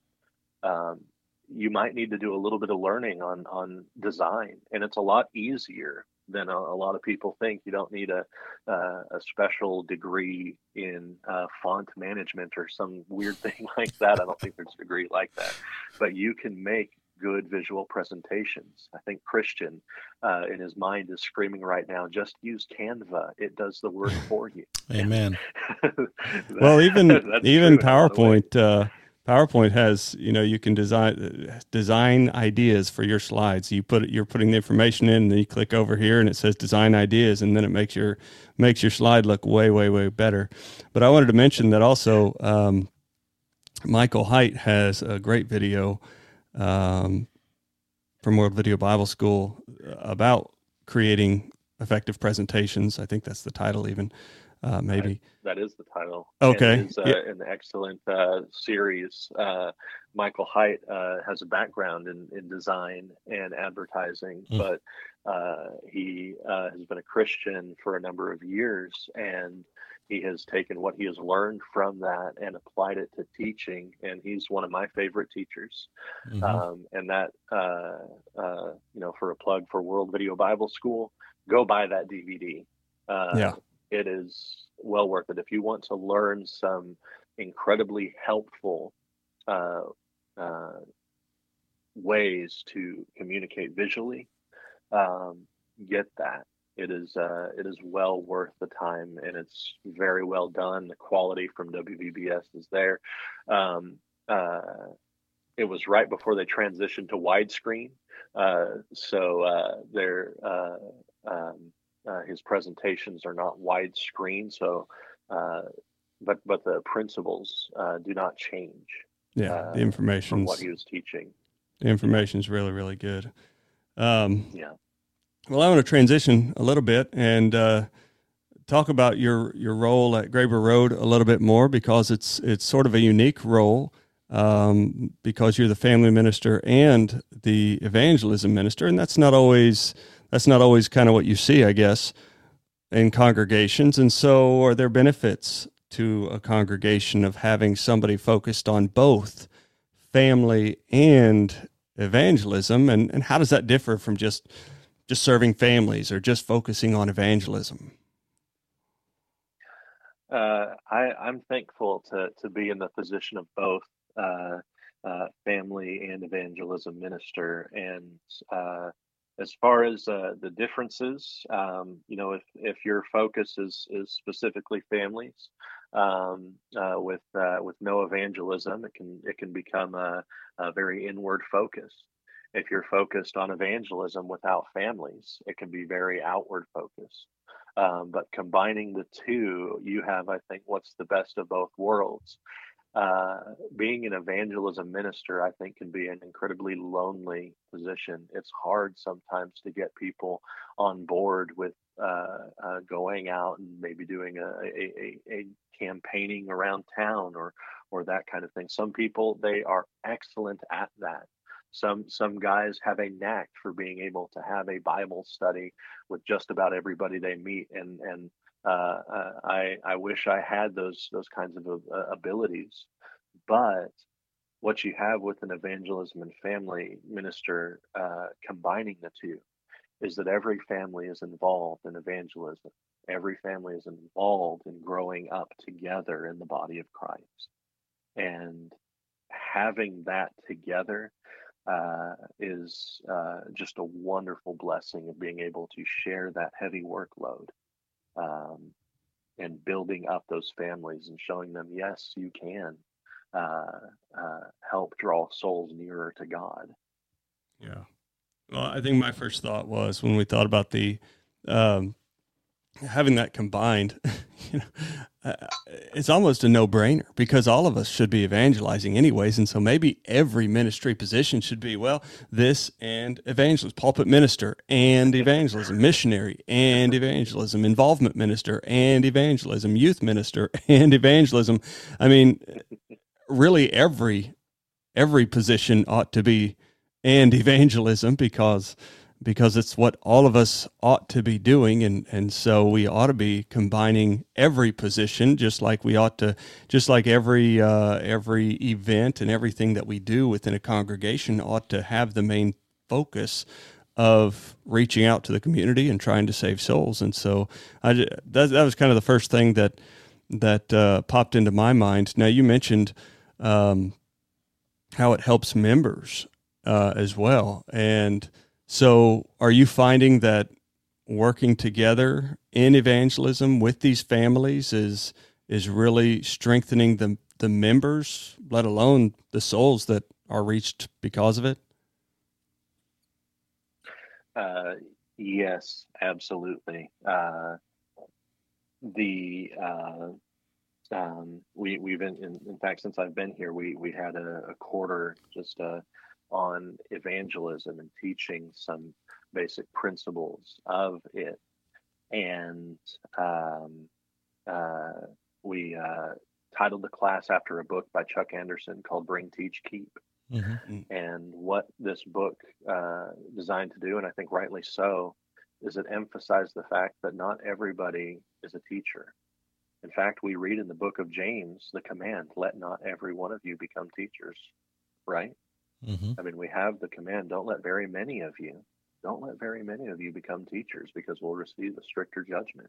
Um, you might need to do a little bit of learning on on design, and it's a lot easier than a, a lot of people think. You don't need a uh, a special degree in uh, font management or some weird [LAUGHS] thing like that. I don't think there's a degree like that, but you can make good visual presentations. I think Christian, uh, in his mind, is screaming right now, just use Canva. It does the work for you. [LAUGHS] Amen. that, [LAUGHS] well, even [LAUGHS] even PowerPoint. Uh, PowerPoint has, you know, you can design design ideas for your slides. You put you're putting the information in, and then you click over here, and it says design ideas, and then it makes your makes your slide look way, way, way better. But I wanted to mention that also, um, Michael Height has a great video um, from World Video Bible School about creating effective presentations. I think that's the title, even uh, maybe. That is the title. Okay, it's uh, yeah. an excellent uh, series. Uh, Michael Height uh, has a background in, in design and advertising, mm. but uh, he has been a Christian for a number of years and he has taken what he has learned from that and applied it to teaching and he's one of my favorite teachers. Mm-hmm. um, and that uh, uh, you know for a plug for world video bible school go buy that dvd uh, yeah. it is well worth it. If you want to learn some incredibly helpful uh, uh, ways to communicate visually um, get that it is uh, it is well worth the time and it's very well done. The quality from WVBS is there. Um, uh, it was right before they transitioned to widescreen, uh, so uh, their uh, um, uh, his presentations are not widescreen. So, but but the principles do not change. Yeah, the information what he was teaching. The information is really, really good. Um, yeah. Well, I want to transition a little bit and uh, talk about your your role at Graeber Road a little bit more because it's it's sort of a unique role um, because you're the family minister and the evangelism minister, and that's not always that's not always kind of what you see, I guess, in congregations. And so, are there benefits to a congregation of having somebody focused on both family and evangelism, and and how does that differ from just just serving families or just focusing on evangelism? Uh, I, I'm thankful to to be in the position of both uh, uh, family and evangelism minister. And uh, as far as uh, the differences, um, you know, if if your focus is is specifically families, um, uh, with with no evangelism, it can it can become a, a very inward focus. If you're focused on evangelism without families, it can be very outward focused. Um, but combining the two, you have, I think, what's the best of both worlds. Uh, being an evangelism minister, I think, can be an incredibly lonely position. It's hard sometimes to get people on board with uh, uh, going out and maybe doing a, a, a, campaigning around town or or that kind of thing. Some people they are excellent at that. Some some guys have a knack for being able to have a Bible study with just about everybody they meet, and and uh, uh, I I wish I had those those kinds of uh, abilities, but what you have with an evangelism and family minister uh, combining the two is that every family is involved in evangelism. Every family is involved in growing up together in the body of Christ, and having that together uh, is uh, just a wonderful blessing of being able to share that heavy workload um, and building up those families and showing them, yes, you can uh, uh, help draw souls nearer to God. Yeah. Well, I think my first thought was when we thought about the um, having that combined, [LAUGHS] you know, uh, it's almost a no-brainer because all of us should be evangelizing anyways, and so maybe every ministry position should be well, this and evangelist, pulpit minister and evangelism, missionary and evangelism, involvement minister and evangelism, youth minister [LAUGHS] and evangelism. I mean, really every every position ought to be and evangelism because because it's what all of us ought to be doing and and so we ought to be combining every position just like we ought to just like every uh, every event and everything that we do within a congregation ought to have the main focus of reaching out to the community and trying to save souls. And so I that, that was kind of the first thing that that uh, popped into my mind. Now you mentioned um, how it helps members uh, as well. And so, are you finding that working together in evangelism with these families is is really strengthening the the members, let alone the souls that are reached because of it? Uh, yes, absolutely. Uh, the uh, um, we we've been in, in, fact since I've been here, we we had a, a quarter just uh, on evangelism and teaching some basic principles of it. And um, uh, we uh, titled the class after a book by Chuck Anderson called Bring, Teach, Keep. Mm-hmm. Mm. And what this book uh, designed to do, and I think rightly so, is it emphasized the fact that not everybody is a teacher. In fact, we read in the book of James the command, let not every one of you become teachers, right? Mm-hmm. I mean, we have the command don't let very many of you, don't let very many of you become teachers because we'll receive a stricter judgment.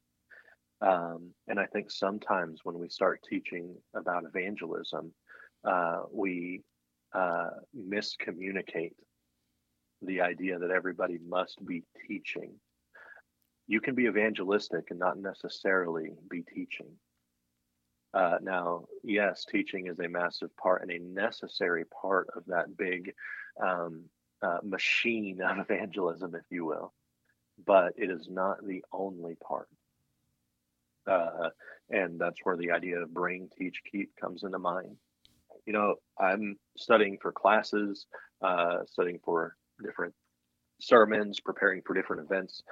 Um, and I think sometimes when we start teaching about evangelism, uh, we uh, miscommunicate the idea that everybody must be teaching. You can be evangelistic and not necessarily be teaching. Uh, now, yes, teaching is a massive part and a necessary part of that big um, uh, machine [LAUGHS] of evangelism, if you will, but it is not the only part. Uh, and that's where the idea of bring, teach, keep comes into mind. you know, I'm studying for classes, uh, studying for different sermons, preparing for different events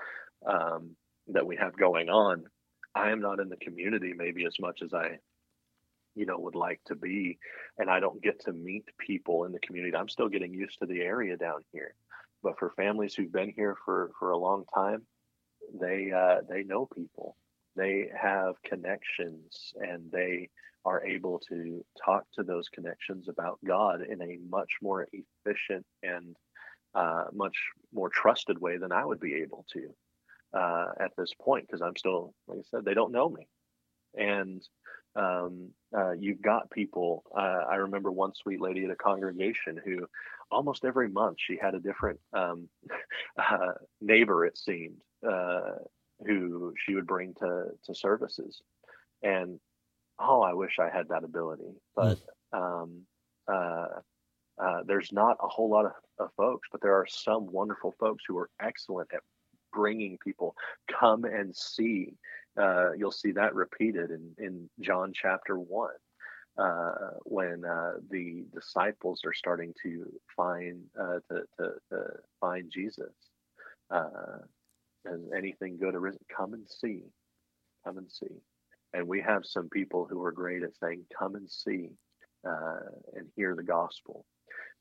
um, that we have going on. I am not in the community maybe as much as I, you know, would like to be, and I don't get to meet people in the community. I'm still getting used to the area down here, but for families who've been here for for a long time, they uh, they know people, they have connections, and they are able to talk to those connections about God in a much more efficient and uh, much more trusted way than I would be able to uh, at this point because I'm still, like I said, they don't know me. And um, uh, you've got people. Uh, I remember one sweet lady at a congregation who almost every month she had a different um, [LAUGHS] uh, neighbor, it seemed, uh, who she would bring to, to services. And oh, I wish I had that ability. But mm. um, uh, uh, there's not a whole lot of, of, folks, but there are some wonderful folks who are excellent at bringing people come and see. Uh, you'll see that repeated in, in John chapter one. Uh, when uh, the disciples are starting to find uh, to, to, to, find Jesus, and anything good arisen, come and see, come and see. And we have some people who are great at saying, come and see uh, and hear the gospel.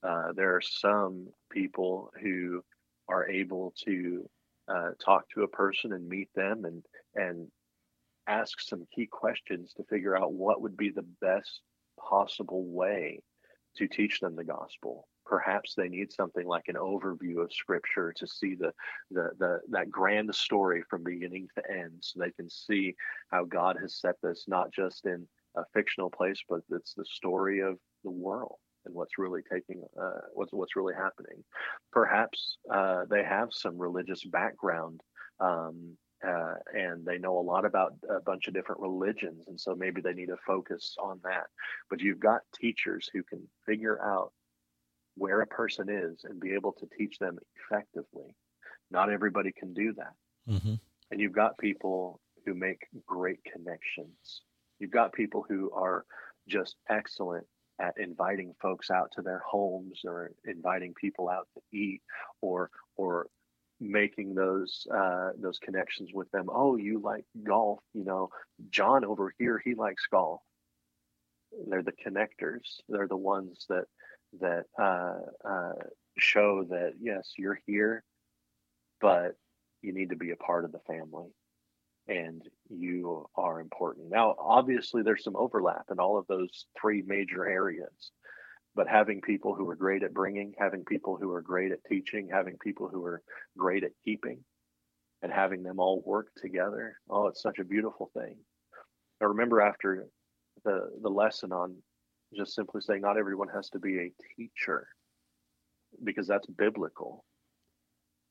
Uh, there are some people who are able to uh, talk to a person and meet them and, and ask some key questions to figure out what would be the best possible way to teach them the gospel. Perhaps they need something like an overview of scripture to see the, the the that grand story from beginning to end so they can see how god has set this not just in a fictional place but it's the story of the world and what's really taking uh, what's what's really happening. Perhaps uh, they have some religious background um, uh, and they know a lot about a bunch of different religions and so maybe they need to focus on that but you've got teachers who can figure out where a person is and be able to teach them effectively. Not everybody can do that. Mm-hmm. And you've got people who make great connections. You've got people who are just excellent at inviting folks out to their homes or inviting people out to eat or or making those uh, those connections with them. Oh, you like golf? You know, John over here, he likes golf. They're the connectors. They're the ones that that uh, uh, show that yes, you're here, but you need to be a part of the family and you are important. Now, obviously, there's some overlap in all of those three major areas, but having people who are great at bringing, having people who are great at teaching, having people who are great at keeping, and having them all work together, oh, it's such a beautiful thing. I remember after the the lesson on just simply saying not everyone has to be a teacher because that's biblical.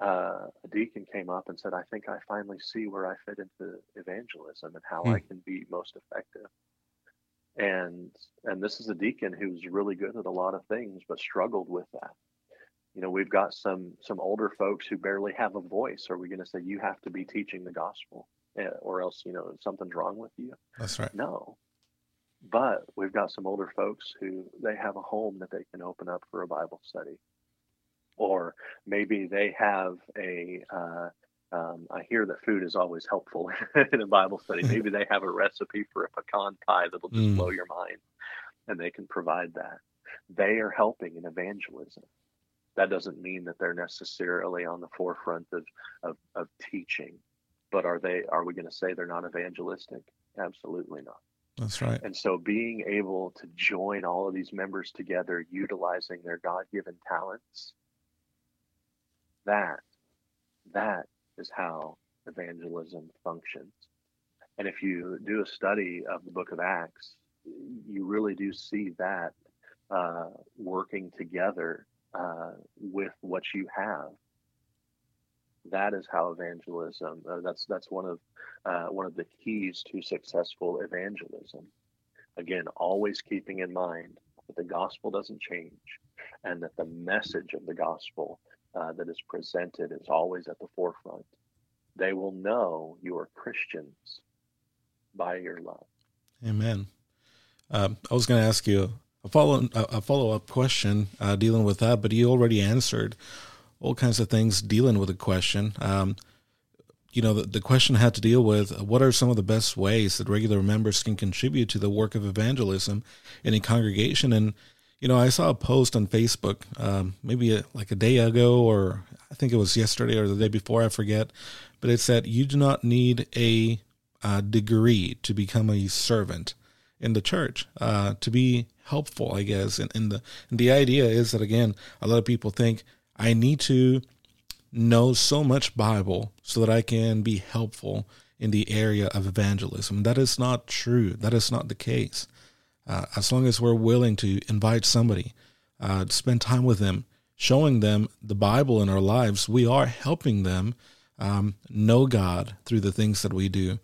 Uh, a deacon came up and said, I think I finally see where I fit into evangelism and how hmm. I can be most effective. And and this is a deacon who's really good at a lot of things, but struggled with that. You know, we've got some some older folks who barely have a voice. Are we going to say you have to be teaching the gospel, eh, or else you know something's wrong with you? That's right. No, but we've got some older folks who they have a home that they can open up for a Bible study, or maybe they have a. Uh, um, I hear that food is always helpful [LAUGHS] in a Bible study. [LAUGHS] Maybe they have a recipe for a pecan pie that'll just mm. blow your mind, and they can provide that. They are helping in evangelism. That doesn't mean that they're necessarily on the forefront of, of, of teaching, but are they? Are we going to say they're not evangelistic? Absolutely not. That's right. And so being able to join all of these members together, utilizing their God given talents, that, that is how evangelism functions. And if you do a study of the book of Acts, you really do see that uh, working together uh, with what you have that is how evangelism uh, that's that's one of uh, one of the keys to successful evangelism again always keeping in mind that the gospel doesn't change and that the message of the gospel uh, that is presented is always at the forefront they will know you are christians by your love amen um, i was going to ask you a follow a follow up question uh, dealing with that, but you already answered all kinds of things dealing with the question. Um, you know, the, the question had to deal with what are some of the best ways that regular members can contribute to the work of evangelism in a congregation. And, you know, I saw a post on Facebook, um, maybe a, like a day ago, or I think it was yesterday or the day before, I forget, but it said, you do not need a, a degree to become a servant in the church, uh, to be helpful, I guess. And, and the, and the idea is that, again, a lot of people think, I need to know so much Bible so that I can be helpful in the area of evangelism. That is not true. That is not the case. Uh, as long as we're willing to invite somebody, uh, spend time with them, showing them the Bible in our lives, we are helping them um, know God through the things that we do.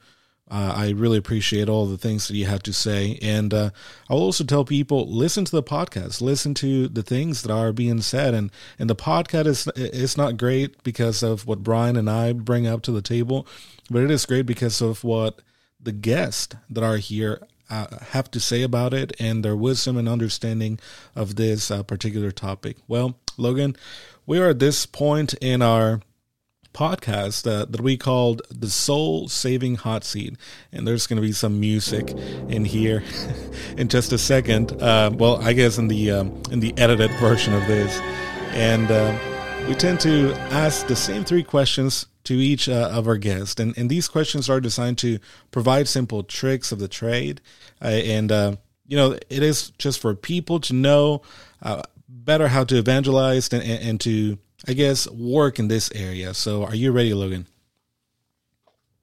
Uh, I really appreciate all the things that you had to say. And uh, I'll also tell people listen to the podcast, listen to the things that are being said. And, and the podcast is it's not great because of what Brian and I bring up to the table, but it is great because of what the guests that are here uh, have to say about it and their wisdom and understanding of this uh, particular topic. Well, Logan, we are at this point in our podcast uh, that we called the Soul Saving Hot Seat, and there's going to be some music in here [LAUGHS] in just a second. Uh, well, I guess in the um, in the edited version of this, and uh, we tend to ask the same three questions to each uh, of our guests, and and these questions are designed to provide simple tricks of the trade, uh, and uh, you know it is just for people to know better how to evangelize and, and to I guess, work in this area. So, are you ready, Logan?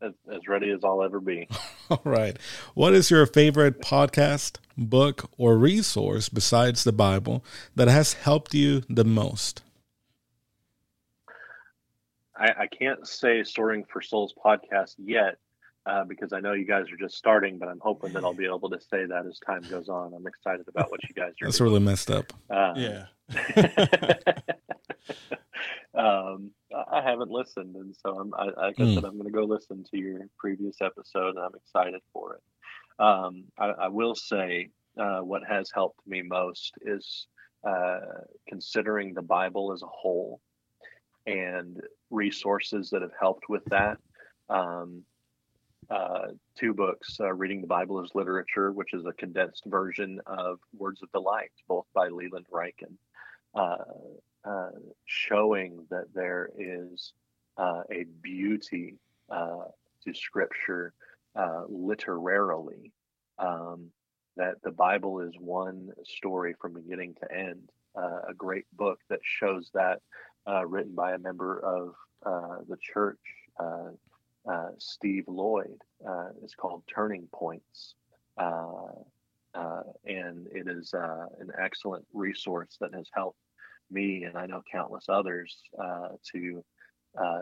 As, as ready as I'll ever be. [LAUGHS] All right. What is your favorite podcast, book, or resource besides the Bible that has helped you the most? I, I can't say Soaring for Souls podcast yet uh, because I know you guys are just starting, but I'm hoping that I'll be able to say that as time goes on. I'm excited about what you guys are. That's doing. really messed up. Uh, yeah. [LAUGHS] um, I haven't listened, and so I'm, I, like I mm. said, I'm going to go listen to your previous episode, and I'm excited for it. Um, I, I, will say uh, what has helped me most is uh, considering the Bible as a whole and resources that have helped with that. Um, uh, two books, uh, Reading the Bible as Literature, which is a condensed version of Words of Delight, both by Leland Ryken, uh, uh, showing that there is uh, a beauty uh, to Scripture literarily, um, that the Bible is one story from beginning to end. a great book that shows that, written by a member of the church. Uh, Steve Lloyd. Uh, it's called Turning Points. Uh, and it is an excellent resource that has helped me and I know countless others to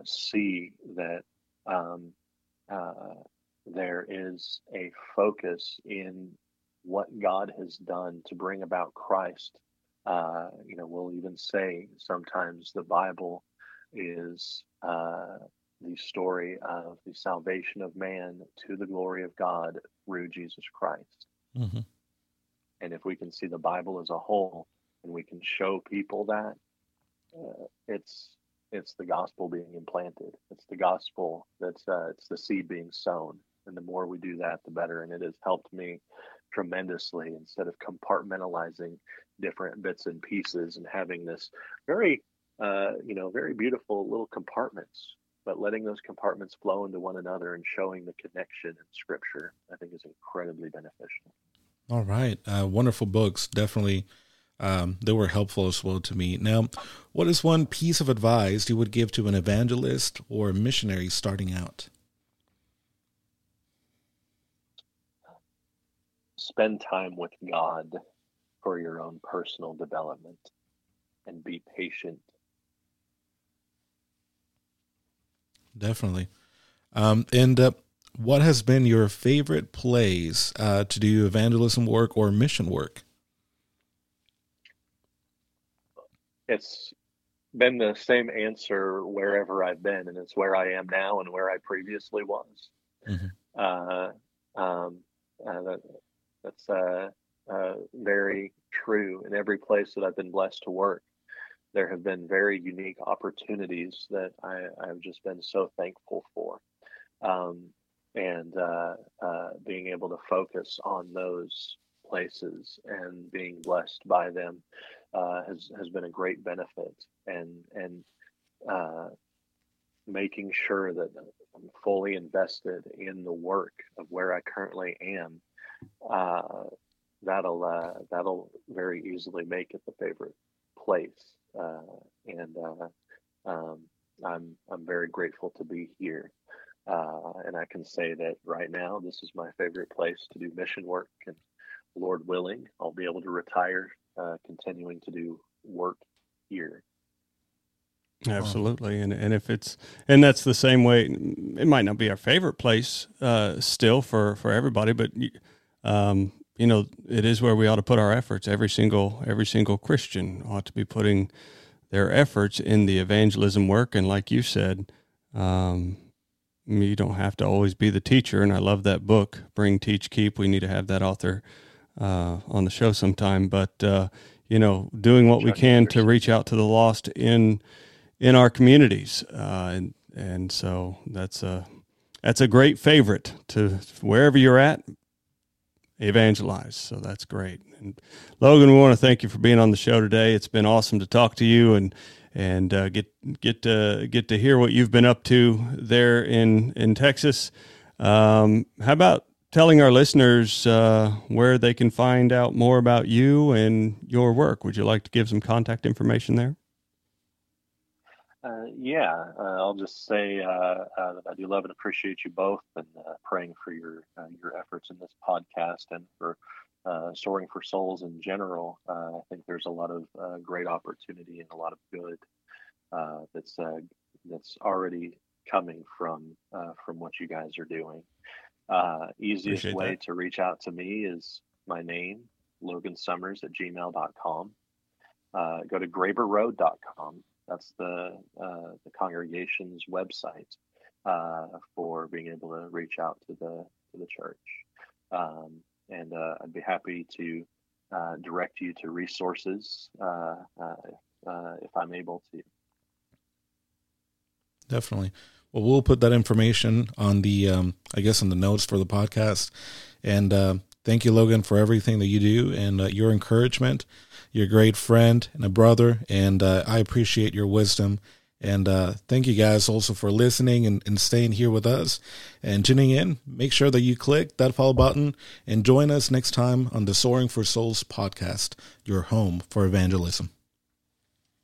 see that um, there is a focus in what God has done to bring about Christ. Uh, you know, we'll even say sometimes the Bible is uh, the story of the salvation of man to the glory of God through Jesus Christ. Mm-hmm. And if we can see the Bible as a whole and we can show people that, uh, it's it's the gospel being implanted. It's the gospel that's uh, it's the seed being sown. And the more we do that, the better. And it has helped me tremendously instead of compartmentalizing different bits and pieces and having this very uh, you know very beautiful little compartments but letting those compartments flow into one another and showing the connection in scripture i think is incredibly beneficial. All right. Uh, wonderful books. Definitely um, they were helpful as well to me. Now what is one piece of advice you would give to an evangelist or a missionary starting out? Spend time with god for your own personal development and be patient definitely. Um, and uh, what has been your favorite place uh, to do evangelism work or mission work? It's been the same answer wherever I've been, and it's where I am now and where I previously was. Mm-hmm. Uh, um, uh, that, that's uh, very true in every place that I've been blessed to work. There have been very unique opportunities that I, I've just been so thankful for. Um, and uh, uh, being able to focus on those places and being blessed by them uh, has has been a great benefit and and uh, making sure that I'm fully invested in the work of where I currently am uh, that'll uh, that'll very easily make it the favorite place uh, and um, I'm I'm very grateful to be here uh, and I can say that right now, this is my favorite place to do mission work. And Lord willing, I'll be able to retire, uh, continuing to do work here. Absolutely, and and if it's and that's the same way. It might not be our favorite place uh, still for for everybody, but um, you know it is where we ought to put our efforts. Every single every single Christian ought to be putting their efforts in the evangelism work, and like you said, um, you don't have to always be the teacher. And I love that book, Bring, Teach, Keep. We need to have that author uh, on the show sometime. But uh, you know, doing what we can to reach out to the lost in in our communities, uh, and and so that's a that's a great favorite to wherever you're at. Evangelize, so that's great. And Logan, we want to thank you for being on the show today. It's been awesome to talk to you and and uh, get get to get to hear what you've been up to there in in Texas. Um, how about telling our listeners uh, where they can find out more about you and your work? Would you like to give some contact information there? Uh, yeah, uh, I'll just say uh, uh, that I do love and appreciate you both, and praying for your your efforts in this podcast and for uh, soaring for souls in general, uh, I think there's a lot of uh, great opportunity and a lot of good uh, that's uh, that's already coming from uh, from what you guys are doing. easiest Appreciate way that. to reach out to me is my name, Logan Summers at gmail.com. go to graeberroad.com. That's the the congregation's website for being able to reach out to the to the church. Um, and uh, I'd be happy to uh, direct you to resources uh, uh, uh, if I'm able to. Definitely. Well, we'll put that information on the, um, I guess, on the notes for the podcast. And uh, thank you, Logan, for everything that you do and your encouragement. You're a great friend and a brother, and I appreciate your wisdom and uh, thank you guys also for listening and, and staying here with us and tuning in. Make sure that you click that follow button and join us next time on the Soaring for Souls podcast, your home for evangelism.